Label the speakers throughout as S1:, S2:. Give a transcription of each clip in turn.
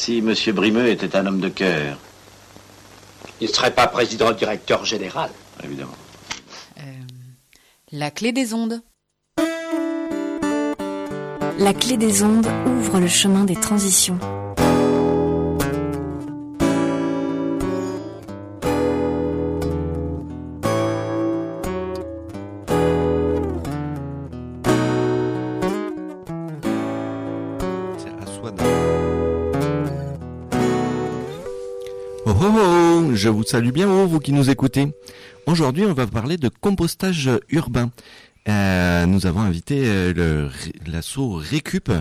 S1: Si Monsieur Brimeux était un homme de cœur,
S2: Il ne serait pas président directeur général.
S1: évidemment.
S3: Euh, la clé des ondes.
S4: La clé des ondes ouvre le chemin des transitions.
S5: Je vous salue bien oh, vous qui nous écoutez. Aujourd'hui, on va parler de compostage urbain. Euh, nous avons invité euh, l'assaut Récup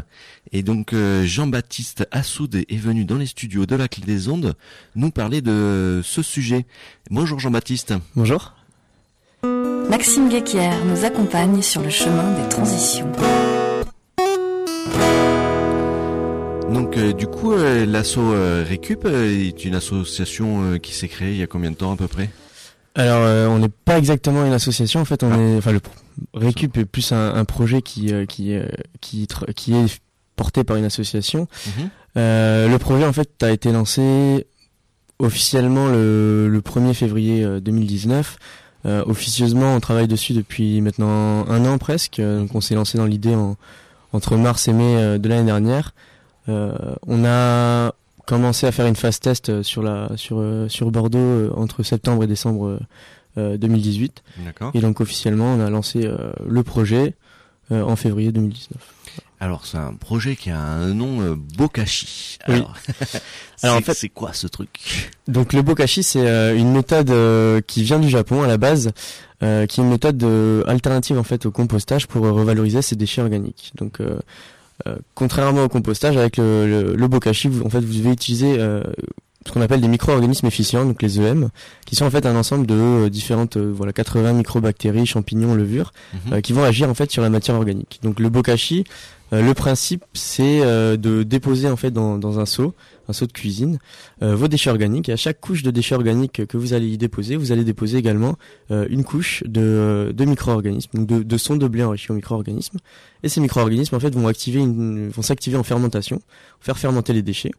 S5: et donc euh, Jean-Baptiste Assoud est venu dans les studios de la Clé des Ondes nous parler de ce sujet. Bonjour Jean-Baptiste.
S6: Bonjour.
S4: Maxime Guéquière nous accompagne sur le chemin des transitions.
S5: Donc euh, du coup, euh, l'assaut euh, Récup euh, est une association qui s'est créée il y a combien de temps à peu près?
S6: Alors, on n'est pas exactement une association. En fait, on
S5: Ah.
S6: est, enfin, le Récup est plus un, un projet qui qui qui est porté par une association.
S5: Mhm.
S6: Le projet, en fait, a été lancé officiellement le, le 1er février euh, 2019. Euh, officieusement, on travaille dessus depuis maintenant un an presque. Donc, on s'est lancé dans l'idée en, entre mars et mai de l'année dernière. Euh, on a commencé à faire une phase test euh, sur la sur euh, sur Bordeaux entre septembre et décembre euh, euh, 2018.
S5: D'accord.
S6: Et donc officiellement, on a lancé le projet en février 2019.
S5: Alors c'est un projet qui a un nom euh, Bokashi.
S6: Oui.
S5: Alors,
S6: Alors, en fait-
S5: c'est quoi ce truc?
S6: Donc le bokashi, c'est euh, une méthode euh, qui vient du Japon à la base, qui est une méthode alternative en fait au compostage pour revaloriser ces déchets organiques. Donc contrairement au compostage, avec le, le, le bokashi, vous, en fait, vous devez utiliser euh, ce qu'on appelle des micro-organismes efficients, donc les EM, qui sont en fait un ensemble de euh, différentes, euh, voilà, 80 microbactéries, champignons, levures,
S5: Mhm.
S6: euh, qui vont agir en fait sur la matière organique. Donc le bokashi, euh, le principe c'est euh, de déposer en fait dans, dans un seau, un seau de cuisine, euh, vos déchets organiques. Et à chaque couche de déchets organiques que vous allez y déposer, vous allez déposer également euh, une couche de, de micro-organismes, donc de, de sonde de blé enrichi en micro-organismes. Et ces micro-organismes en fait vont activer, vont s'activer en fermentation, faire fermenter les déchets.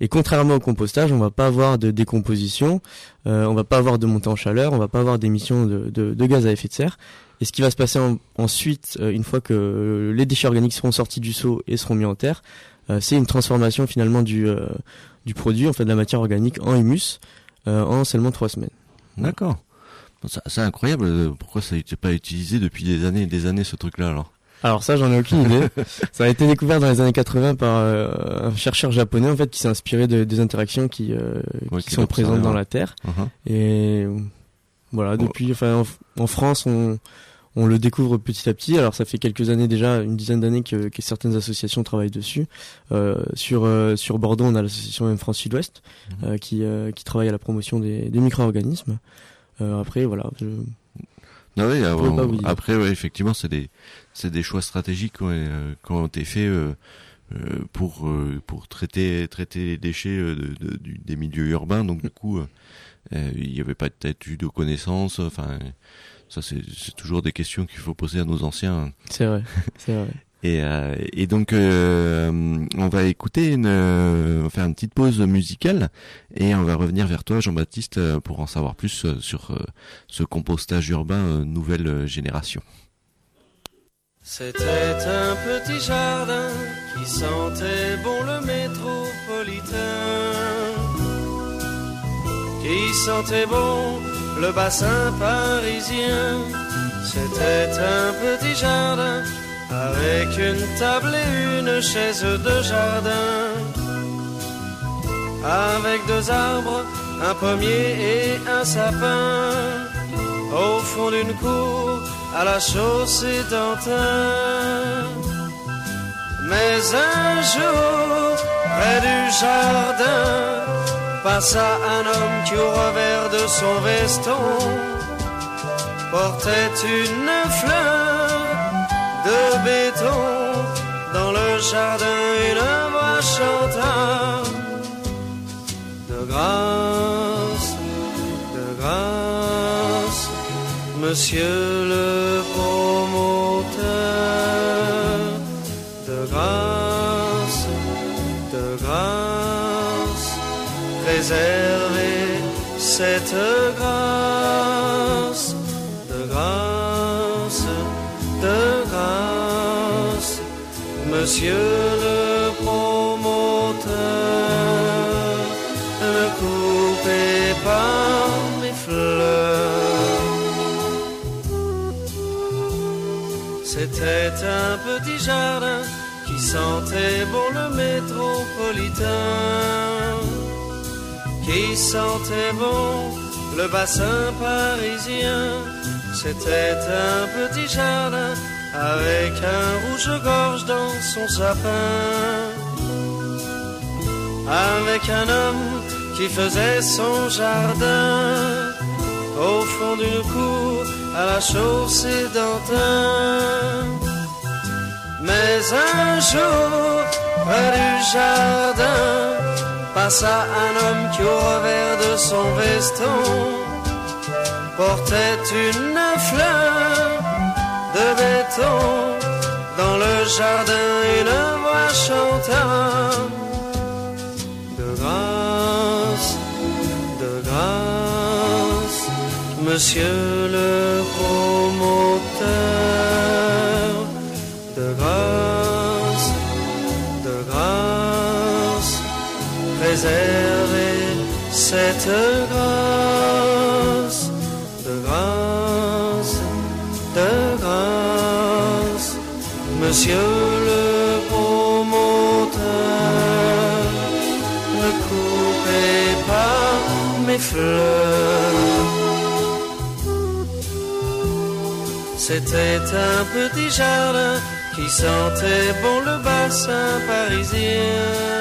S6: Et contrairement au compostage, on va pas avoir de décomposition, euh, on va pas avoir de montée en chaleur, on va pas avoir d'émissions de, de, gaz à effet de serre. Et ce qui va se passer en- ensuite, euh, une fois que les déchets organiques seront sortis du seau et seront mis en terre, c'est une transformation finalement du, euh, du produit, en fait de la matière organique, en humus euh, en seulement trois semaines.
S5: D'accord. C'est incroyable. euh, Pourquoi ça n'était pas utilisé depuis des années et des années ce truc-là alors?
S6: Alors ça, j'en ai aucune idée. ça a été découvert dans les années 80 par euh, un chercheur japonais en fait qui s'est inspiré de- des interactions qui, euh,
S5: Ouais,
S6: qui sont présentes dans la Terre.
S5: Mhm.
S6: Et euh, voilà, depuis, enfin, en, en France, on, on le découvre petit à petit. Alors, ça fait quelques années déjà, une dizaine d'années que, que certaines associations travaillent dessus. Euh, sur euh, sur Bordeaux, on a l'association M France Sud-Ouest
S5: Mhm.
S6: euh, qui euh, qui travaille à la promotion des, des micro-organismes. Euh, après, voilà. je-
S5: Ah oui, après, ouais, effectivement, c'est des, c'est des choix stratégiques ouais, euh, qui ont été faits pour euh, pour traiter traiter les déchets de, des milieux urbains. Donc du coup, il n'y avait pas peut-être eu de connaissances. Enfin, ça c'est c'est toujours des questions qu'il faut poser à nos anciens.
S6: C'est vrai, c'est vrai.
S5: Et, euh, et donc, euh, on va écouter une, euh, on va faire une petite pause musicale et on va revenir vers toi, Jean-Baptiste, euh, pour en savoir plus euh, sur euh, ce compostage urbain euh, nouvelle génération.
S7: C'était un petit jardin qui sentait bon le métropolitain, qui sentait bon le bassin parisien. C'était un petit jardin avec une table et une chaise de jardin, avec deux arbres, un pommier et un sapin, au fond d'une cour à la chaussée d'Antin. Mais un jour, près du jardin, passa un homme qui au revers de son veston portait une fleur de béton. Dans le jardin, une voix chanta de grâce, de grâce, monsieur le promoteur, cette grâce de grâce, de grâce, Monsieur le promoteur, ne coupez pas mes fleurs. C'était un petit jardin qui sentait bon le métropolitain, qui sentait bon le bassin parisien. C'était un petit jardin avec un rouge-gorge dans son sapin, avec un homme qui faisait son jardin au fond d'une cour à la chaussée d'Antin. Mais un jour, près du jardin, passa un homme qui au revers de son veston portait une fleur de béton. Dans le jardin, une voix chanta de grâce, de grâce, monsieur le promoteur, de grâce, préservez cette grâce, de grâce, de grâce, monsieur le promoteur, ne coupez pas mes fleurs. C'était un petit jardin qui sentait bon le bassin parisien.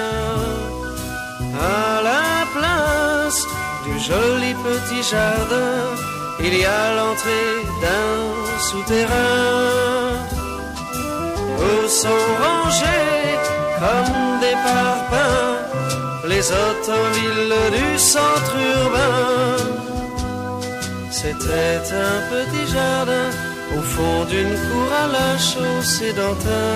S7: Joli petit jardin, il y a l'entrée d'un souterrain où sont rangés comme des parpaings les automobiles du centre urbain. C'était un petit jardin au fond d'une cour à la chaussée d'Antin.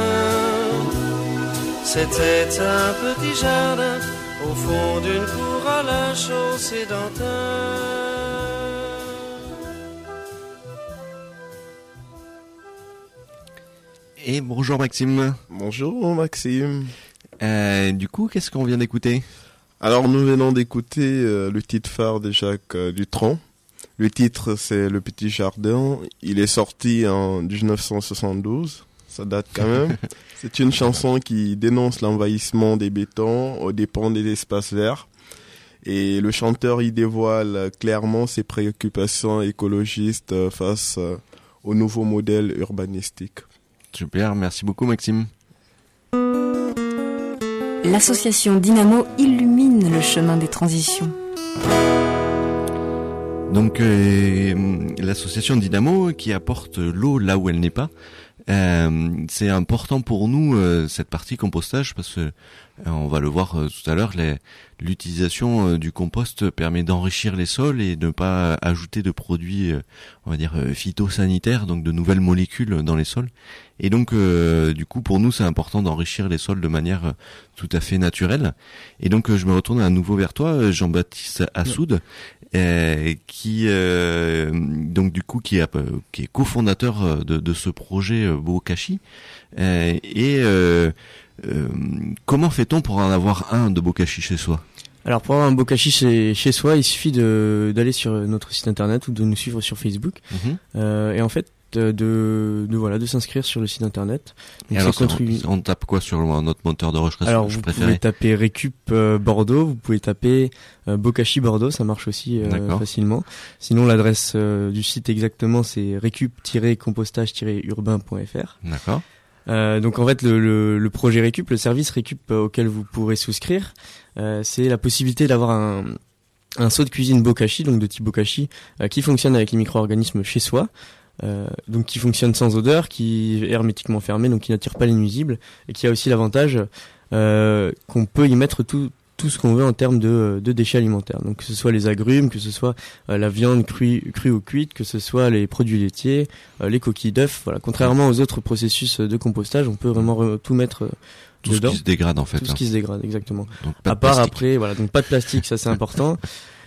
S7: C'était un petit jardin au fond d'une cour la chaussée d'Antin.
S5: Et bonjour Maxime.
S8: Bonjour Maxime.
S5: Euh, du coup, qu'est-ce qu'on vient d'écouter?
S8: Alors nous venons d'écouter euh, le titre phare de Jacques euh, Dutronc. Le titre c'est Le Petit Jardin. Il est sorti en 1972. Ça date quand même. c'est une chanson qui dénonce l'envahissement des bétons aux dépens des espaces verts. Et le chanteur y dévoile clairement ses préoccupations écologistes euh, face euh, au nouveau modèle urbanistique.
S5: Super, merci beaucoup Maxime.
S4: L'association Dynamo illumine le chemin des transitions.
S5: Donc euh, l'association Dynamo qui apporte l'eau là où elle n'est pas. Euh, c'est important pour nous euh, cette partie compostage parce que euh, on va le voir tout à l'heure. L'utilisation du compost permet d'enrichir les sols et de ne pas ajouter de produits, on va dire phytosanitaires, donc de nouvelles molécules dans les sols. Et donc, du coup, pour nous, c'est important d'enrichir les sols de manière tout à fait naturelle. Et donc, je me retourne à nouveau vers toi, Jean-Baptiste Assoud, euh, qui, euh, donc du coup, qui est, euh, qui est cofondateur euh, de, de ce projet Bokashi. Et comment fait-on pour en avoir un de Bokashi chez soi?
S6: Alors pour avoir un bokashi chez, chez soi, il suffit d'aller sur notre site internet ou de nous suivre sur Facebook.
S5: Mhm.
S6: Euh, et en fait de, de voilà de s'inscrire sur le site internet.
S5: Et
S6: Donc,
S5: alors,
S6: c'est contribu-
S5: on, on tape quoi sur notre moteur de recherche
S6: Alors vous pouvez taper Récup euh, Bordeaux, vous pouvez taper euh, Bokashi Bordeaux, ça marche aussi euh, facilement. Sinon l'adresse euh, du site exactement c'est récup-compostage-urbain.fr.
S5: D'accord.
S6: Euh, donc en fait le, le, le projet Récup, le service Récup auquel vous pourrez souscrire, c'est la possibilité d'avoir un, un seau de cuisine Bokashi, donc de type Bokashi, qui fonctionne avec les micro-organismes chez soi. Euh, donc qui fonctionne sans odeur, qui est hermétiquement fermé, donc qui n'attire pas les nuisibles, et qui a aussi l'avantage euh, qu'on peut y mettre tout tout ce qu'on veut en termes de, de déchets alimentaires. Donc que ce soit les agrumes, que ce soit euh, la viande crue, crue ou cuite, que ce soit les produits laitiers, euh, les coquilles d'œufs. Voilà. Contrairement aux autres processus de compostage, on peut vraiment tout mettre
S5: Tout ce
S6: dedans.
S5: qui se dégrade en fait.
S6: tout ce
S5: hein.
S6: qui se dégrade, exactement.
S5: Donc pas
S6: à part
S5: plastique.
S6: après, voilà, donc pas de plastique, ça c'est important.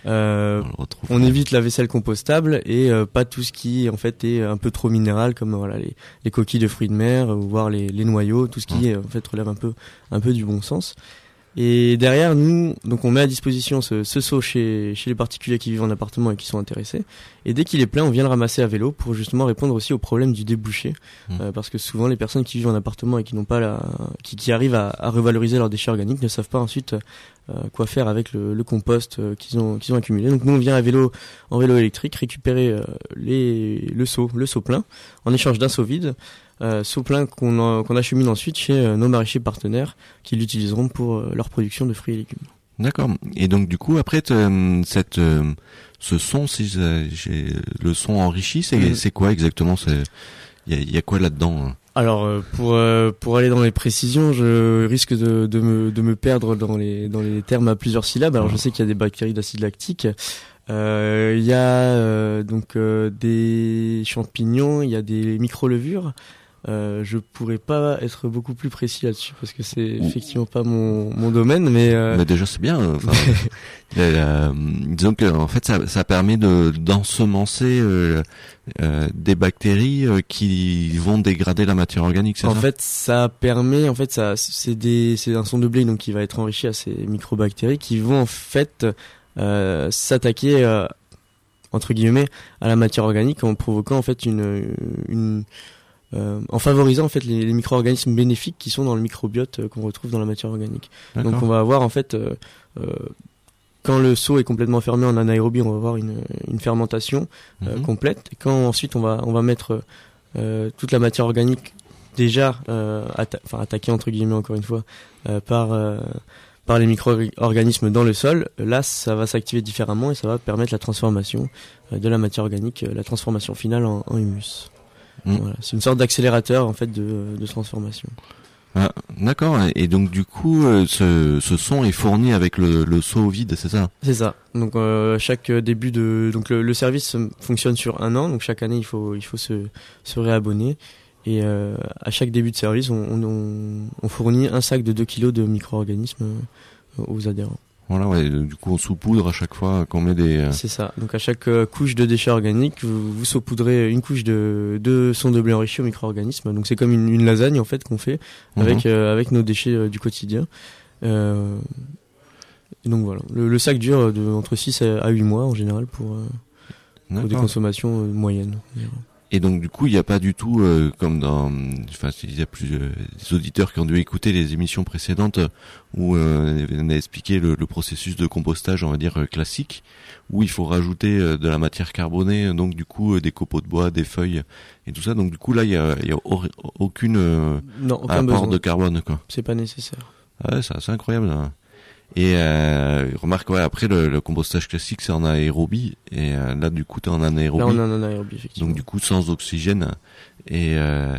S6: Euh,
S5: On
S6: on évite la vaisselle compostable et euh, pas tout ce qui en fait est un peu trop minéral comme voilà les, les coquilles de fruits de mer ou voire les, les noyaux, tout ce qui en fait relève un peu un peu du bon sens. Et derrière nous, donc on met à disposition ce, ce seau chez, chez les particuliers qui vivent en appartement et qui sont intéressés. Et dès qu'il est plein, on vient le ramasser à vélo pour justement répondre aussi au problème du débouché,
S5: Mhm.
S6: Euh, parce que souvent les personnes qui vivent en appartement et qui n'ont pas la, qui, qui arrivent à, à revaloriser leurs déchets organiques ne savent pas ensuite euh, quoi faire avec le, le compost euh, qu'ils ont qu'ils ont accumulé. Donc nous on vient à vélo en vélo électrique récupérer euh, les le seau le seau plein en échange d'un seau vide, euh, plein qu'on achemine ensuite chez euh, nos maraîchers partenaires qui l'utiliseront pour euh, leur production de fruits et légumes.
S5: D'accord. Et donc du coup après euh, cette ce son si le son enrichi c'est
S6: Mhm.
S5: c'est quoi exactement? C'est il y a, il y a quoi là-dedans hein?
S6: Alors pour pour aller dans les précisions, je risque de, de me de me perdre dans les dans les termes à plusieurs syllabes. Alors je sais qu'il y a des bactéries d'acide lactique. Euh, Il y a euh, donc euh, des champignons, il y a des micro-levures. Euh, je pourrais pas être beaucoup plus précis là-dessus parce que c'est effectivement pas mon, mon domaine, mais euh,
S5: Mais déjà c'est bien. euh, Enfin, euh, disons que en fait ça, ça permet de d'ensemencer euh, euh, des bactéries euh, qui vont dégrader la matière organique.
S6: En
S5: ça
S6: fait, ça permet, en fait, ça, c'est des, c'est un son de blé donc qui va être enrichi à ces microbactéries qui vont en fait euh, s'attaquer euh, entre guillemets à la matière organique en provoquant en fait une, une euh, en favorisant en fait les, les micro-organismes bénéfiques qui sont dans le microbiote euh, qu'on retrouve dans la matière organique. Donc on va avoir en fait euh, quand le seau est complètement fermé en anaérobie, on va avoir une, une fermentation
S5: Mhm.
S6: complète. Et quand ensuite on va on va mettre toute la matière organique déjà atta- enfin attaquée entre guillemets encore une fois par par les micro-organismes dans le sol, là ça va s'activer différemment et ça va permettre la transformation de la matière organique, la transformation finale en, en humus. Voilà, c'est une sorte d'accélérateur en fait de, de transformation.
S5: Ah, D'accord. Et donc du coup euh, ce, ce son est fourni avec le, le seau vide, c'est ça?
S6: C'est ça. Donc euh, chaque début de donc le, le service fonctionne sur un an. Donc chaque année il faut il faut se se réabonner et euh, à chaque début de service on, on, on fournit un sac de 2 kilos de micro-organismes euh, aux adhérents.
S5: Voilà. Ouais, du coup on saupoudre à chaque fois qu'on met des. euh,
S6: C'est ça. Donc à chaque euh, couche de déchets organiques, vous, vous saupoudrez une couche de de son de blé enrichi aux micro-organismes. Donc c'est comme une, une lasagne en fait qu'on fait avec
S5: mhm.
S6: euh, avec nos déchets euh, du quotidien. Euh, donc voilà, le, le sac dure de entre 6 à 8 mois en général pour, pour des consommations moyennes.
S5: Et donc du coup, il n'y a pas du tout euh, comme dans, enfin, il y a plus euh, des auditeurs qui ont dû écouter les émissions précédentes euh, où euh, on a expliqué le, le processus de compostage, on va dire classique, où il faut rajouter de la matière carbonée, donc du coup des copeaux de bois, des feuilles et tout ça. Donc du coup là, il y a, y a au- aucune
S6: Non, aucun
S5: apport
S6: besoin.
S5: de carbone quoi.
S6: C'est pas nécessaire.
S5: Ah Ouais, c'est assez incroyable. hein. Et euh, remarque, ouais, après le, le compostage classique, c'est en aérobie, et euh, là du coup t'es en anaérobie.
S6: Là on a un anaérobie effectivement.
S5: Donc du coup sans oxygène et euh,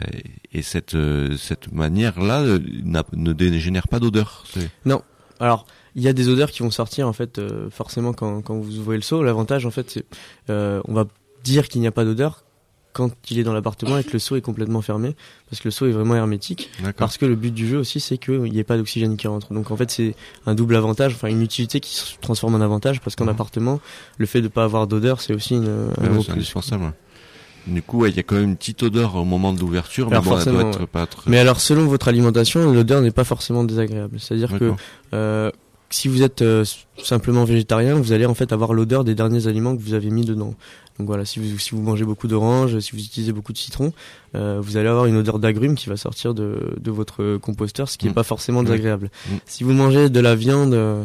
S5: et cette euh, cette manière là ne dégénère pas d'odeur. C'est-
S6: Alors, il y a des odeurs qui vont sortir en fait euh, forcément quand, quand vous ouvrez le seau. L'avantage en fait, c'est euh, on va dire qu'il n'y a pas d'odeur quand il est dans l'appartement et que le seau est complètement fermé, parce que le seau est vraiment hermétique. Parce que le but du jeu aussi, c'est qu'il n'y ait pas d'oxygène qui rentre. Donc en fait, c'est un double avantage, enfin une utilité qui se transforme en avantage, parce qu'en
S5: Mhm.
S6: appartement, le fait de pas avoir d'odeur, c'est aussi une, un gros plus.
S5: indispensable. Du coup, ouais, il y a quand même une petite odeur au moment de l'ouverture, mais bon, elle doit être
S6: ouais.
S5: pas très.
S6: Mais alors, selon votre alimentation, l'odeur n'est pas forcément désagréable. C'est-à-dire que euh, si vous êtes euh, simplement végétarien, vous allez en fait avoir l'odeur des derniers aliments que vous avez mis dedans. Donc voilà, si vous, si vous mangez beaucoup d'oranges, si vous utilisez beaucoup de citron, euh, vous allez avoir une odeur d'agrumes qui va sortir de, de votre composteur, ce qui n'est
S5: Mm.
S6: pas forcément
S5: Ouais.
S6: désagréable.
S5: Mm.
S6: Si vous mangez de la viande, euh,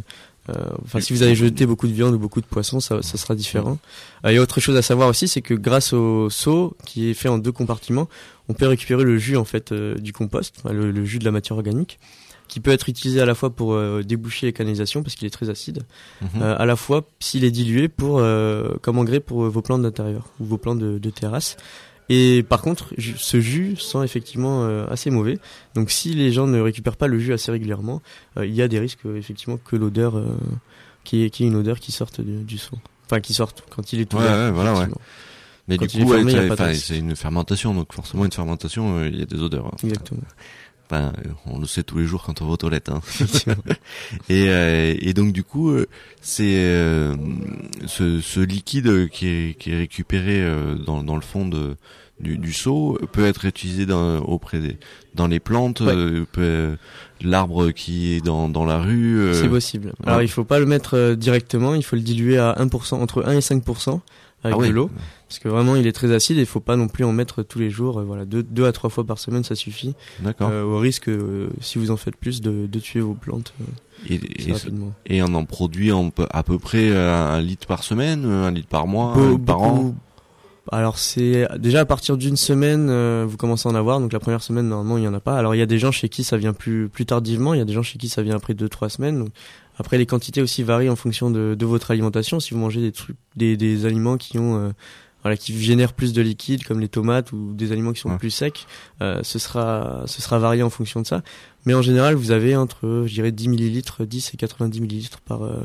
S6: enfin
S5: Mm.
S6: si vous avez jeté beaucoup de viande ou beaucoup de poisson, ça, ça sera différent. Il y a autre chose à savoir aussi, c'est que grâce au seau qui est fait en deux compartiments, on peut récupérer le jus en fait du compost, le jus de la matière organique, qui peut être utilisé à la fois pour euh, déboucher les canalisations parce qu'il est très acide,
S5: Mhm.
S6: euh, à la fois s'il est dilué pour euh, comme engrais pour euh, vos plantes d'intérieur ou vos plantes de, de terrasse. Et par contre, ce jus sent effectivement euh, assez mauvais. Donc si les gens ne récupèrent pas le jus assez régulièrement, euh, il y a des risques effectivement que l'odeur, euh, qui est une odeur qui sorte du, du seau. Enfin, qui sorte quand il est
S5: Ouais,
S6: ouvert.
S5: ouais, voilà, ouais. Mais
S6: quand
S5: du coup, ouais,
S6: de
S5: c'est une fermentation, donc forcément une fermentation, il y a des odeurs. hein.
S6: Exactement.
S5: Enfin, euh, on le sait tous les jours quand on va aux toilettes. Hein. et, euh, et donc du coup, euh, c'est euh, ce, ce liquide qui est, qui est récupéré euh, dans, dans le fond de, du, du seau peut être utilisé dans, auprès des, dans les plantes,
S6: Ouais.
S5: euh, peut- l'arbre qui est dans, dans la rue. euh,
S6: C'est possible. Alors
S5: ouais.
S6: il faut pas le mettre euh, directement, il faut le diluer à 1%, entre 1 et 5% avec
S5: ah ouais.
S6: de l'eau. Parce que vraiment il est très acide et il faut pas non plus en mettre tous les jours. euh, voilà, deux, deux à trois fois par semaine ça suffit.
S5: D'accord.
S6: Euh, au risque, euh, si vous en faites plus, de, de tuer vos plantes euh,
S5: et, et, et on en produit en à peu près euh, un litre par semaine, euh, un litre par mois, un
S6: Beau-
S5: litre par an?
S6: Alors c'est déjà à partir d'une semaine, euh, vous commencez à en avoir. Donc la première semaine normalement il y en a pas. Alors il y a des gens chez qui ça vient plus plus tardivement. Il y a des gens chez qui ça vient après deux trois semaines. Donc, après les quantités aussi varient en fonction de, de votre alimentation. Si vous mangez des trucs, des, des aliments qui ont euh, voilà qui génèrent plus de liquide comme les tomates ou des aliments qui sont
S5: Ouais.
S6: plus secs, euh, ce sera ce sera varié en fonction de ça. Mais en général vous avez entre je dirais 10 millilitres, 10 et 90 millilitres par euh,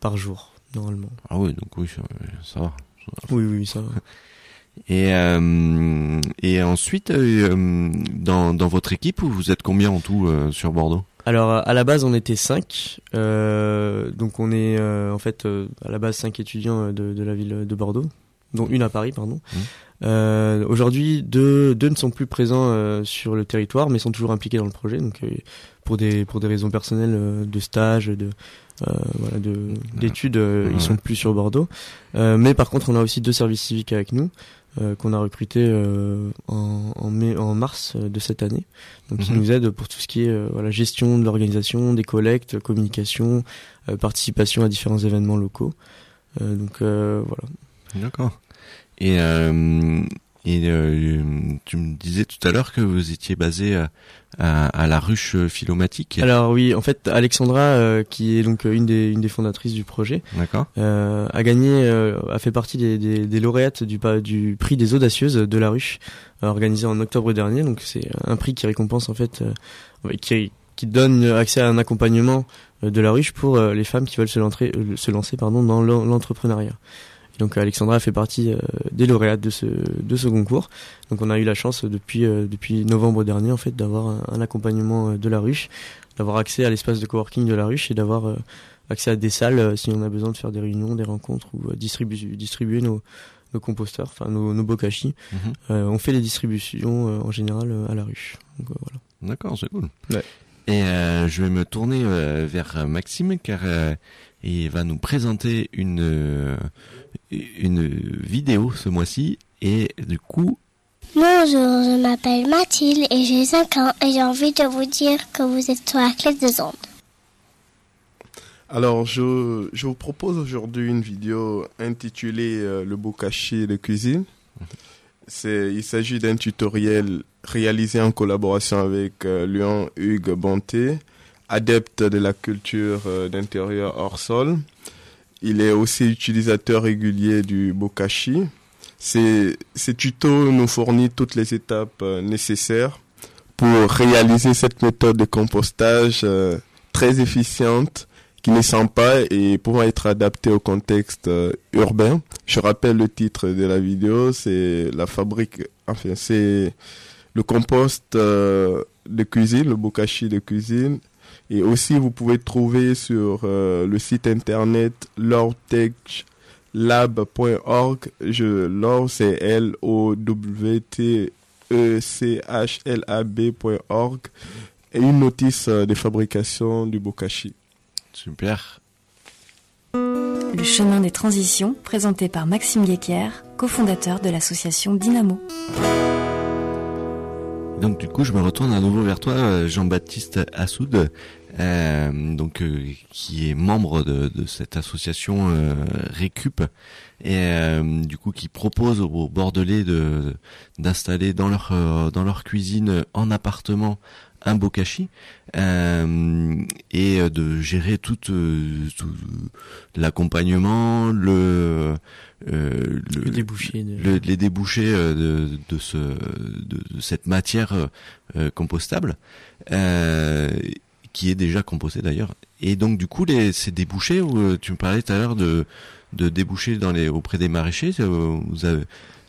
S6: par jour normalement.
S5: Ah oui, donc oui, ça, ça va.
S6: Oui oui ça. va.
S5: Et, euh, et ensuite, euh, dans, dans votre équipe, vous êtes combien en tout euh, sur Bordeaux?
S6: Alors à la base on était cinq, euh, donc on est euh, en fait euh, à la base cinq étudiants de, de la ville de Bordeaux, dont une à Paris pardon. Euh, Aujourd'hui deux, deux ne sont plus présents euh, sur le territoire mais sont toujours impliqués dans le projet. Donc euh, pour des pour des raisons personnelles euh, de stage de euh, voilà de d'études euh,
S5: Ouais.
S6: ils sont plus sur Bordeaux. Euh, mais par contre on a aussi deux services civiques avec nous qu'on a recrutés euh, en, en mai en mars euh, de cette année donc qui
S5: Mhm.
S6: nous aident pour tout ce qui est euh, voilà gestion de l'organisation des collectes communication euh, participation à différents événements locaux Euh, donc euh, voilà
S5: D'accord. Et, euh, et euh, tu me disais tout à l'heure que vous étiez basé à, à, à la ruche philomatique.
S6: alors oui en fait Alexandra euh, qui est donc euh, une des une des fondatrices du projet euh, a gagné, euh, a fait partie des, des, des lauréates du, du prix des audacieuses de la ruche, euh, organisé en octobre dernier. Donc c'est un prix qui récompense en fait, euh, qui, qui donne accès à un accompagnement euh, de la ruche pour euh, les femmes qui veulent se, lancer, euh, se lancer pardon, dans l'en- l'entrepreneuriat. Donc Alexandra fait partie euh, des lauréates de ce de ce concours. Donc on a eu la chance euh, depuis euh, depuis novembre dernier en fait d'avoir un, un accompagnement euh, de la ruche, d'avoir accès à l'espace de coworking de la ruche et d'avoir euh, accès à des salles euh, si on a besoin de faire des réunions, des rencontres ou euh, distribuer, distribuer nos, nos composteurs, enfin nos, nos bokashi.
S5: Mhm.
S6: Euh, on fait les distributions euh, en général euh, à la ruche. Donc, euh, voilà.
S5: D'accord, c'est cool.
S6: Ouais.
S5: Et euh, je vais me tourner euh, vers euh, Maxime car euh, il va nous présenter une euh, une vidéo ce mois-ci et du coup
S9: Bonjour, je m'appelle Mathilde et j'ai 5 ans et j'ai envie de vous dire que vous êtes sur la clé des ondes.
S8: Alors, je, je vous propose aujourd'hui une vidéo intitulée euh, Le bokashi de cuisine. C'est, il s'agit d'un tutoriel réalisé en collaboration avec euh, Lyon Hugues Bonté, adepte de la culture euh, d'intérieur hors sol. Il est aussi utilisateur régulier du bokashi. C'est, ce tuto nous fournit toutes les étapes euh, nécessaires pour réaliser cette méthode de compostage euh, très efficiente qui ne sent pas et pouvant être adaptée au contexte euh, urbain. Je rappelle le titre de la vidéo, c'est la fabrique, enfin c'est le compost de cuisine, le bokashi de cuisine. Et aussi vous pouvez trouver sur euh, le site internet lawtechlab.org. Je Law c'est L O W T E C H L A B.org et une notice euh, de fabrication du bokashi.
S5: super.
S4: Le chemin des transitions, présenté par Maxime Guéquière, cofondateur de l'association Dynamo.
S5: Donc du coup, je me retourne à nouveau vers toi, euh, Jean-Baptiste Assoud, donc euh, qui est membre de, de cette association euh, Récup. Et euh, du coup qui propose aux Bordelais de d'installer dans leur euh, dans leur cuisine en appartement un bokashi euh, et euh, de gérer tout, euh, tout l'accompagnement, le, euh, le,
S6: Le débouché de-
S5: le- les débouchés euh, de, de ce de, de cette matière euh, euh, compostable. Euh, qui est déjà compostée d'ailleurs et donc du coup les ces débouchés où euh, tu me parlais tout à l'heure de de débouchés dans les auprès des maraîchers euh, vous avez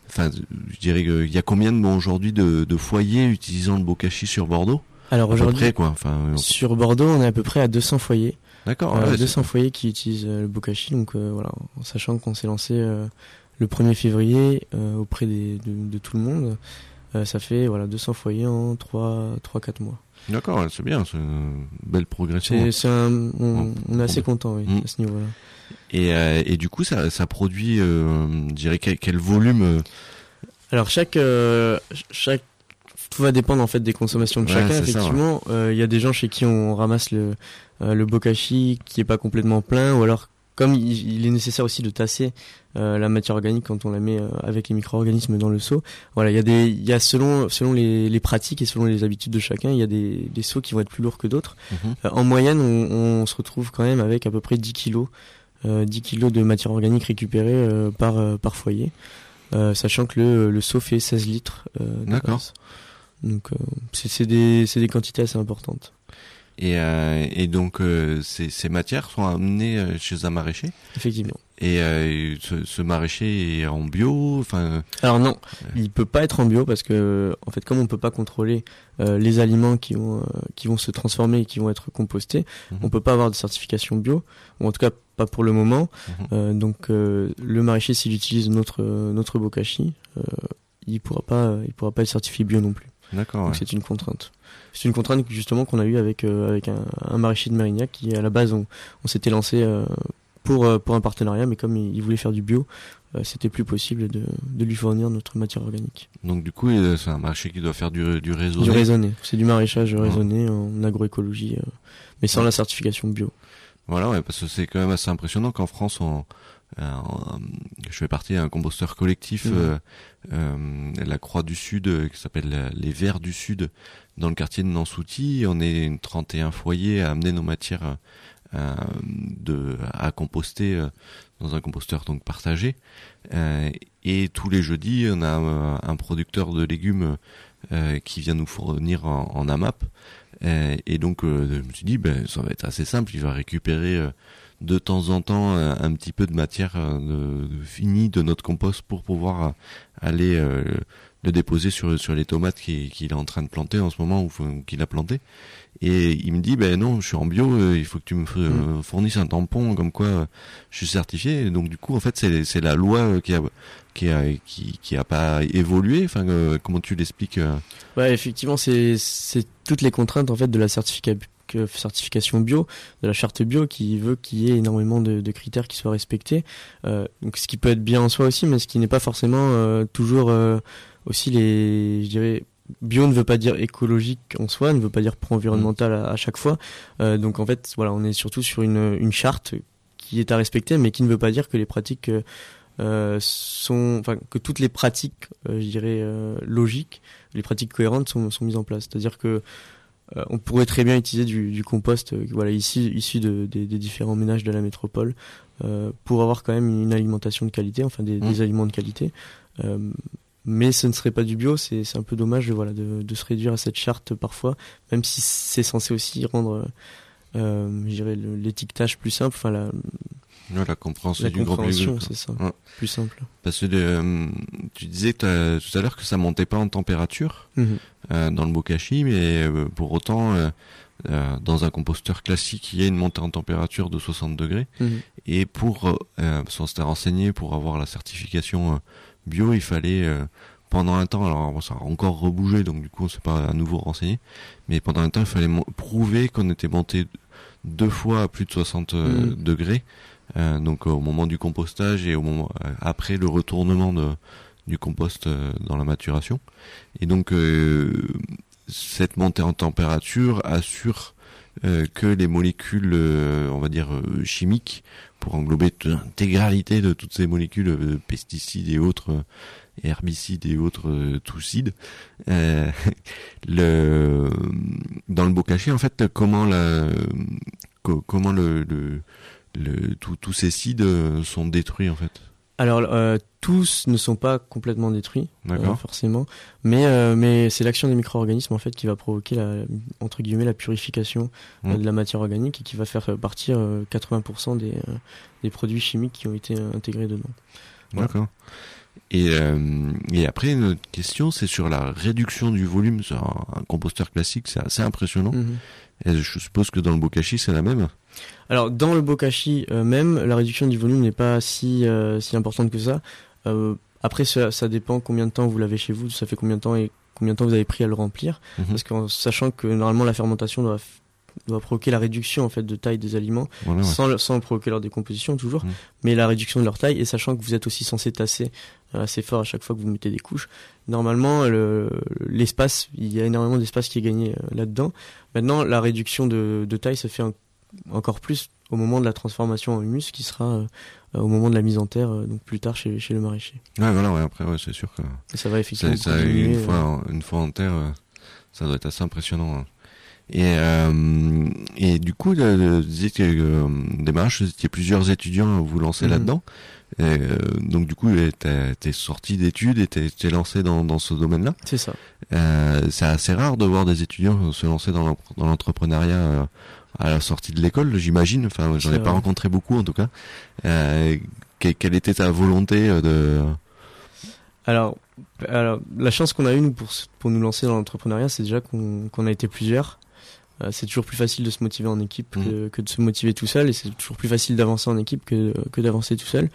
S5: enfin je dirais qu'il y a combien de aujourd'hui de, de foyers utilisant le bokashi sur Bordeaux?
S6: Alors aujourd'hui,
S5: près, quoi. Enfin, euh,
S6: sur Bordeaux, on est à peu près à 200 foyers.
S5: d'accord.
S6: Euh,
S5: ouais,
S6: 200 foyers qui utilisent le bokashi. Donc euh, voilà, en sachant qu'on s'est lancé euh, le 1er février auprès des, de, de tout le monde. Ça fait voilà 200 foyers en 3 3 4 mois.
S5: D'accord, c'est bien, c'est une belle progression.
S6: C'est on, on est assez content oui,
S5: Mm.
S6: à ce niveau-là.
S5: Et, euh, et du coup, ça, ça produit, euh, je dirais, quel, quel volume euh,
S6: Alors chaque euh, chaque tout va dépendre en fait des consommations de
S5: Ouais,
S6: chacun. Effectivement, il y a des gens chez qui on ramasse le le bokashi qui est pas complètement plein, ou alors comme il, il est nécessaire aussi de tasser euh, la matière organique quand on la met euh, avec les micro-organismes dans le seau. Voilà, il y a des il y a selon selon les, les pratiques et selon les habitudes de chacun, il y a des des seaux qui vont être plus lourds que d'autres.
S5: Mhm.
S6: Euh, en moyenne, on, on se retrouve quand même avec à peu près 10 kilos, euh, 10 kilos de matière organique récupérée par, par foyer, sachant que le, le seau fait 16 litres.
S5: D'accord.
S6: Donc, c'est c'est des, c'est des quantités assez importantes.
S5: Et, euh, et donc, euh, ces, ces matières sont amenées euh, chez un maraîcher.
S6: Effectivement.
S5: Et ce, ce maraîcher est en bio. Enfin,
S6: Alors non, il peut pas être en bio parce que en fait comme on peut pas contrôler les aliments qui vont qui vont se transformer et qui vont être compostés,
S5: Mhm.
S6: on peut pas avoir de certification bio ou en tout cas pas pour le moment.
S5: Mhm.
S6: Euh, donc euh, le maraîcher s'il utilise notre notre bokashi, euh, il pourra pas il pourra pas être certifié bio non plus.
S5: d'accord.
S6: Donc
S5: ouais.
S6: c'est une contrainte. C'est une contrainte justement qu'on a eu avec euh, avec un, un maraîcher de Mérignac qui à la base on, on s'était lancé euh, pour euh, pour un partenariat mais comme il, il voulait faire du bio, c'était plus possible de de lui fournir notre matière organique.
S5: Donc du coup, c'est un marché qui doit faire du, du réseau.
S6: Du raisonné, c'est du maraîchage
S5: Ouais.
S6: raisonné en agroécologie mais sans la certification bio.
S5: Voilà, ouais, parce que c'est quand même assez impressionnant qu'en France, on, euh, je fais partie d'un composteur collectif,
S6: Mhm.
S5: euh, euh, la Croix du Sud, euh, qui s'appelle les Verts du Sud, dans le quartier de Nansouty. On est une 31 foyers à amener nos matières euh, de, à composter euh, dans un composteur donc partagé. Euh, et tous les jeudis, on a un producteur de légumes euh, qui vient nous fournir en, en AMAP. Euh, et donc, euh, je me suis dit, ben, ça va être assez simple. Il va récupérer euh, de temps en temps euh, un petit peu de matière euh, de, de finie de notre compost pour pouvoir euh, aller euh, le déposer sur sur les tomates qu'il est en train de planter en ce moment ou qu'il a planté. Et il me dit, ben non, je suis en bio, euh, il faut que tu me euh, fournisses un tampon comme quoi je suis certifié. Et donc du coup, en fait, c'est c'est la loi qui a qui a qui, qui a pas évolué. Enfin, comment tu l'expliques
S6: Ouais, effectivement, c'est c'est toutes les contraintes en fait de la certifica- certification bio, de la charte bio qui veut qu'il y ait énormément de, critères qui soient respectés. Euh, donc ce qui peut être bien en soi aussi, mais ce qui n'est pas forcément euh, toujours euh, aussi les, je dirais. Bio ne veut pas dire écologique en soi, ne veut pas dire pro-environnemental à, chaque fois. Donc en fait, voilà, on est surtout sur une, charte qui est à respecter, mais qui ne veut pas dire que les pratiques sont, que toutes les pratiques, je dirais logiques, les pratiques cohérentes sont, sont mises en place. C'est-à-dire que euh, on pourrait très bien utiliser du, du compost, euh, voilà, ici issu de, des, des différents ménages de la métropole, euh, pour avoir quand même une alimentation de qualité, enfin des, des
S5: Mmh.
S6: aliments de qualité. Mais ce ne serait pas du bio, c'est c'est un peu dommage, voilà, de, de se réduire à cette charte parfois, même si c'est censé aussi rendre, euh, l'étiquetage plus simple, enfin la,
S5: Ouais, la compréhension
S6: la
S5: du
S6: compréhension, c'est ça,
S5: Ouais.
S6: plus simple.
S5: Parce que euh, tu disais tout à l'heure que ça montait pas en température
S6: Mhm.
S5: euh, dans le bokashi, mais euh, pour autant, euh, euh, dans un composteur classique, il y a une montée en température de 60 degrés.
S6: Mhm.
S5: Et pour, euh, parce qu'on s'était renseigné pour avoir la certification euh, bio, il fallait euh, pendant un temps, alors bon, ça a encore rebougé, donc du coup on s'est pas à nouveau renseigné, mais pendant un temps il fallait prouver qu'on était monté deux fois à plus de 60 euh,
S6: Mhm.
S5: degrés, euh, donc au moment du compostage et au moment euh, après le retournement de, du compost euh, dans la maturation. Et donc euh, cette montée en température assure euh, que les molécules, euh, on va dire euh, chimiques, pour englober l'intégralité de toutes ces molécules, euh, pesticides et autres, euh, herbicides et autres euh, toucides, euh, le, dans le bokashi, en fait, comment la, co- comment le, le, le tous ces cides euh, sont détruits en fait.
S6: Alors euh, tous ne sont pas complètement détruits, euh, forcément, mais euh, mais c'est l'action des micro-organismes en fait qui va provoquer la entre guillemets la purification de la matière organique et qui va faire partir euh, 80% des des produits chimiques qui ont été intégrés dedans. Voilà.
S5: D'accord. Et, et après, une autre question, c'est sur la réduction du volume. Sur un, un composteur classique, c'est assez impressionnant.
S6: Mhm.
S5: Et je suppose que dans le Bokashi, c'est la même.
S6: Alors dans le bokashi euh, même, la réduction du volume n'est pas si euh, si importante que ça. Euh, après, ça, ça dépend combien de temps vous l'avez chez vous, ça fait combien de temps et combien de temps vous avez pris à le remplir.
S5: Mhm.
S6: Parce qu'en sachant que normalement la fermentation doit provoquer la réduction en fait de taille des aliments
S5: Voilà, ouais.
S6: sans provoquer leur décomposition toujours,
S5: Mhm.
S6: mais la réduction de leur taille et sachant que vous êtes aussi censé tasser assez fort à chaque fois que vous mettez des couches. Normalement, le- l'espace, il y a énormément d'espace qui est gagné euh, là-dedans. Maintenant, la réduction de, de taille se fait en- encore plus au moment de la transformation en humus, qui sera euh, au moment de la mise en terre, euh, donc plus tard chez, chez le maraîcher.
S5: Ouais, voilà, ouais, après, ouais, c'est sûr que
S6: Et ça va effectivement
S5: ça, ça,
S6: diminuer,
S5: une
S6: euh,
S5: fois, en- une fois en terre, euh, ça doit être assez impressionnant. hein. Et, et du coup, vous disiez que démarrage, vous étiez plusieurs étudiants à vous lancer
S6: Mhm.
S5: là-dedans. Donc du coup, t'es sorti d'études et t'es lancé dans, dans ce domaine-là.
S6: C'est ça.
S5: C'est assez rare de voir des étudiants se lancer dans l'entrepreneuriat à la sortie de l'école, j'imagine. Enfin, j'en ai pas
S6: vrai.
S5: rencontré beaucoup en tout cas. Euh, que- quelle était ta volonté euh, de
S6: Alors, alors la chance qu'on a eue nous, pour, pour nous lancer dans l'entrepreneuriat, c'est déjà qu'on a été plusieurs. Euh, c'est toujours plus facile de se motiver en équipe que, que de se motiver tout seul, et c'est toujours plus facile d'avancer en équipe que, que d'avancer tout seul.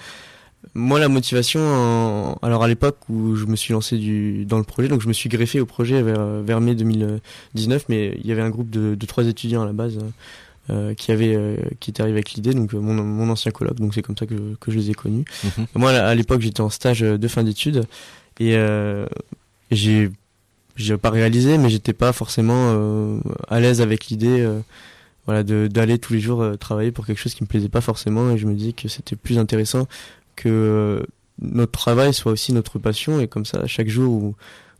S6: Moi, la motivation, en- alors à l'époque où je me suis lancé du, dans le projet, donc je me suis greffé au projet vers, vers mai 2019, mais il y avait un groupe de, de trois étudiants à la base euh, qui avait, euh, qui était arrivé avec l'idée, donc euh, mon, mon ancien colloque, donc c'est comme ça que, que je les ai connus.
S5: Mhm.
S6: Moi, à l'époque, j'étais en stage de fin d'études et euh, j'ai j'ai pas réalisé, mais j'étais pas forcément à l'aise avec l'idée, voilà, de d'aller tous les jours travailler pour quelque chose qui me plaisait pas forcément, et je me dis que c'était plus intéressant que notre travail soit aussi notre passion, et comme ça, chaque jour où,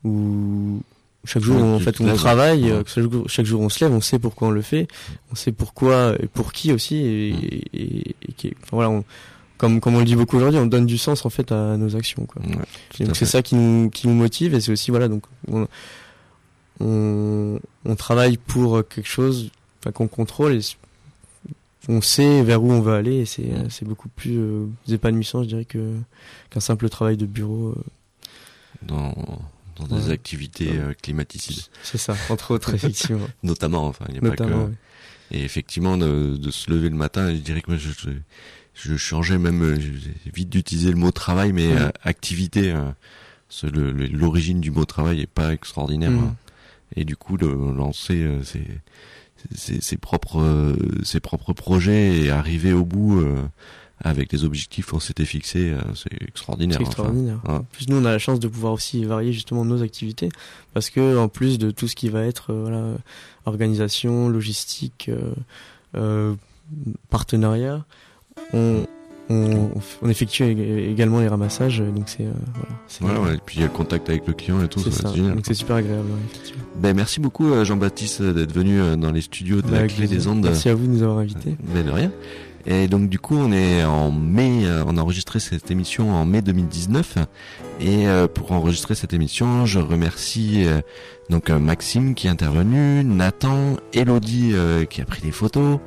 S6: où chaque jour où, en fait on travaille,
S5: Ouais.
S6: euh, chaque, jour, chaque jour on se lève, on sait pourquoi on le fait, on sait pourquoi et pour qui aussi, et, et, et- et qui- enfin, voilà, on- comme comme on le dit beaucoup aujourd'hui, on donne du sens en fait à nos actions, quoi.
S5: Ouais,
S6: donc c'est ça qui nous qui nous motive et c'est aussi voilà donc on on, on travaille pour quelque chose qu'on contrôle et on sait vers où on veut aller et c'est c'est beaucoup plus euh, épanouissant je dirais que qu'un simple travail de bureau euh,
S5: dans, dans des
S6: Ouais.
S5: activités
S6: Ouais.
S5: euh, climaticides,
S6: c'est ça entre autres effectivement
S5: notamment. Enfin, il y a pas que.
S6: ouais.
S5: Et effectivement, de, de se lever le matin, je dirais que moi, je, je, je changeais même, euh, j'évite d'utiliser le mot travail, mais euh, activité. euh, L'origine du mot travail est pas extraordinaire.
S6: Mhm.
S5: hein. Et du coup, le lancer euh, ses, ses, ses propres, euh, ses propres projets et arriver au bout euh, avec les objectifs qu'on s'était fixés, euh, c'est extraordinaire.
S6: C'est
S5: enfin.
S6: extraordinaire.
S5: ouais.
S6: En plus, nous, on a la chance de pouvoir aussi varier justement nos activités, parce que en plus de tout ce qui va être euh, voilà, organisation, logistique, euh, euh, partenariat, on, on, on effectue ég- également les ramassages, donc c'est euh, voilà.
S5: ouais. Et puis il y a le contact avec le client et tout,
S6: C'est
S5: génial.
S6: Donc c'est super agréable, ouais.
S5: Ben, merci beaucoup euh, Jean-Baptiste euh, d'être venu euh, dans les studios de
S6: Bah,
S5: la Clé des. Ondes.
S6: Merci à vous de nous avoir invités.
S5: Ben, de rien. Et donc du coup on est en mai, euh, on a enregistré cette émission en mai 2019 et euh, pour enregistrer cette émission je remercie euh, donc euh, Maxime qui est intervenu, Nathan, Elodie euh, qui a pris des photos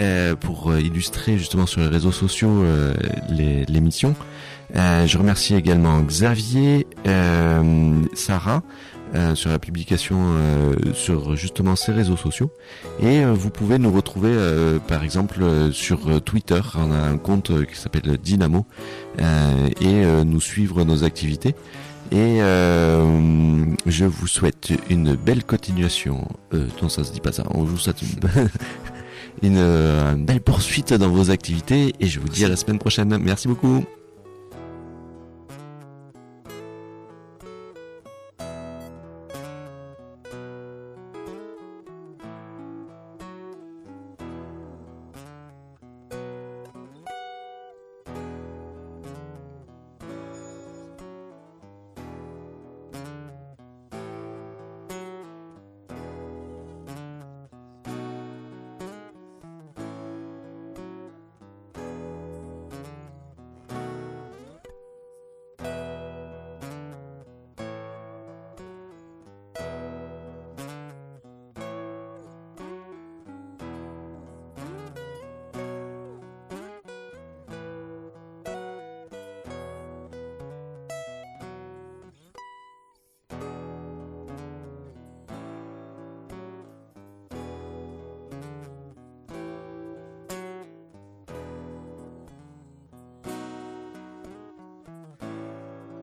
S5: euh, pour euh, illustrer justement sur les réseaux sociaux euh, l'émission. Euh, je remercie également Xavier, euh, Sarah euh, sur la publication sur justement ces réseaux sociaux. Et vous pouvez nous retrouver par exemple sur Twitter. On a un compte qui s'appelle Dynamo et nous suivre nos activités. Et euh, je vous souhaite une belle continuation. Euh, non, ça se dit pas ça. On vous souhaite une, une, euh, une belle poursuite dans vos activités et je vous dis à la semaine prochaine. Merci beaucoup.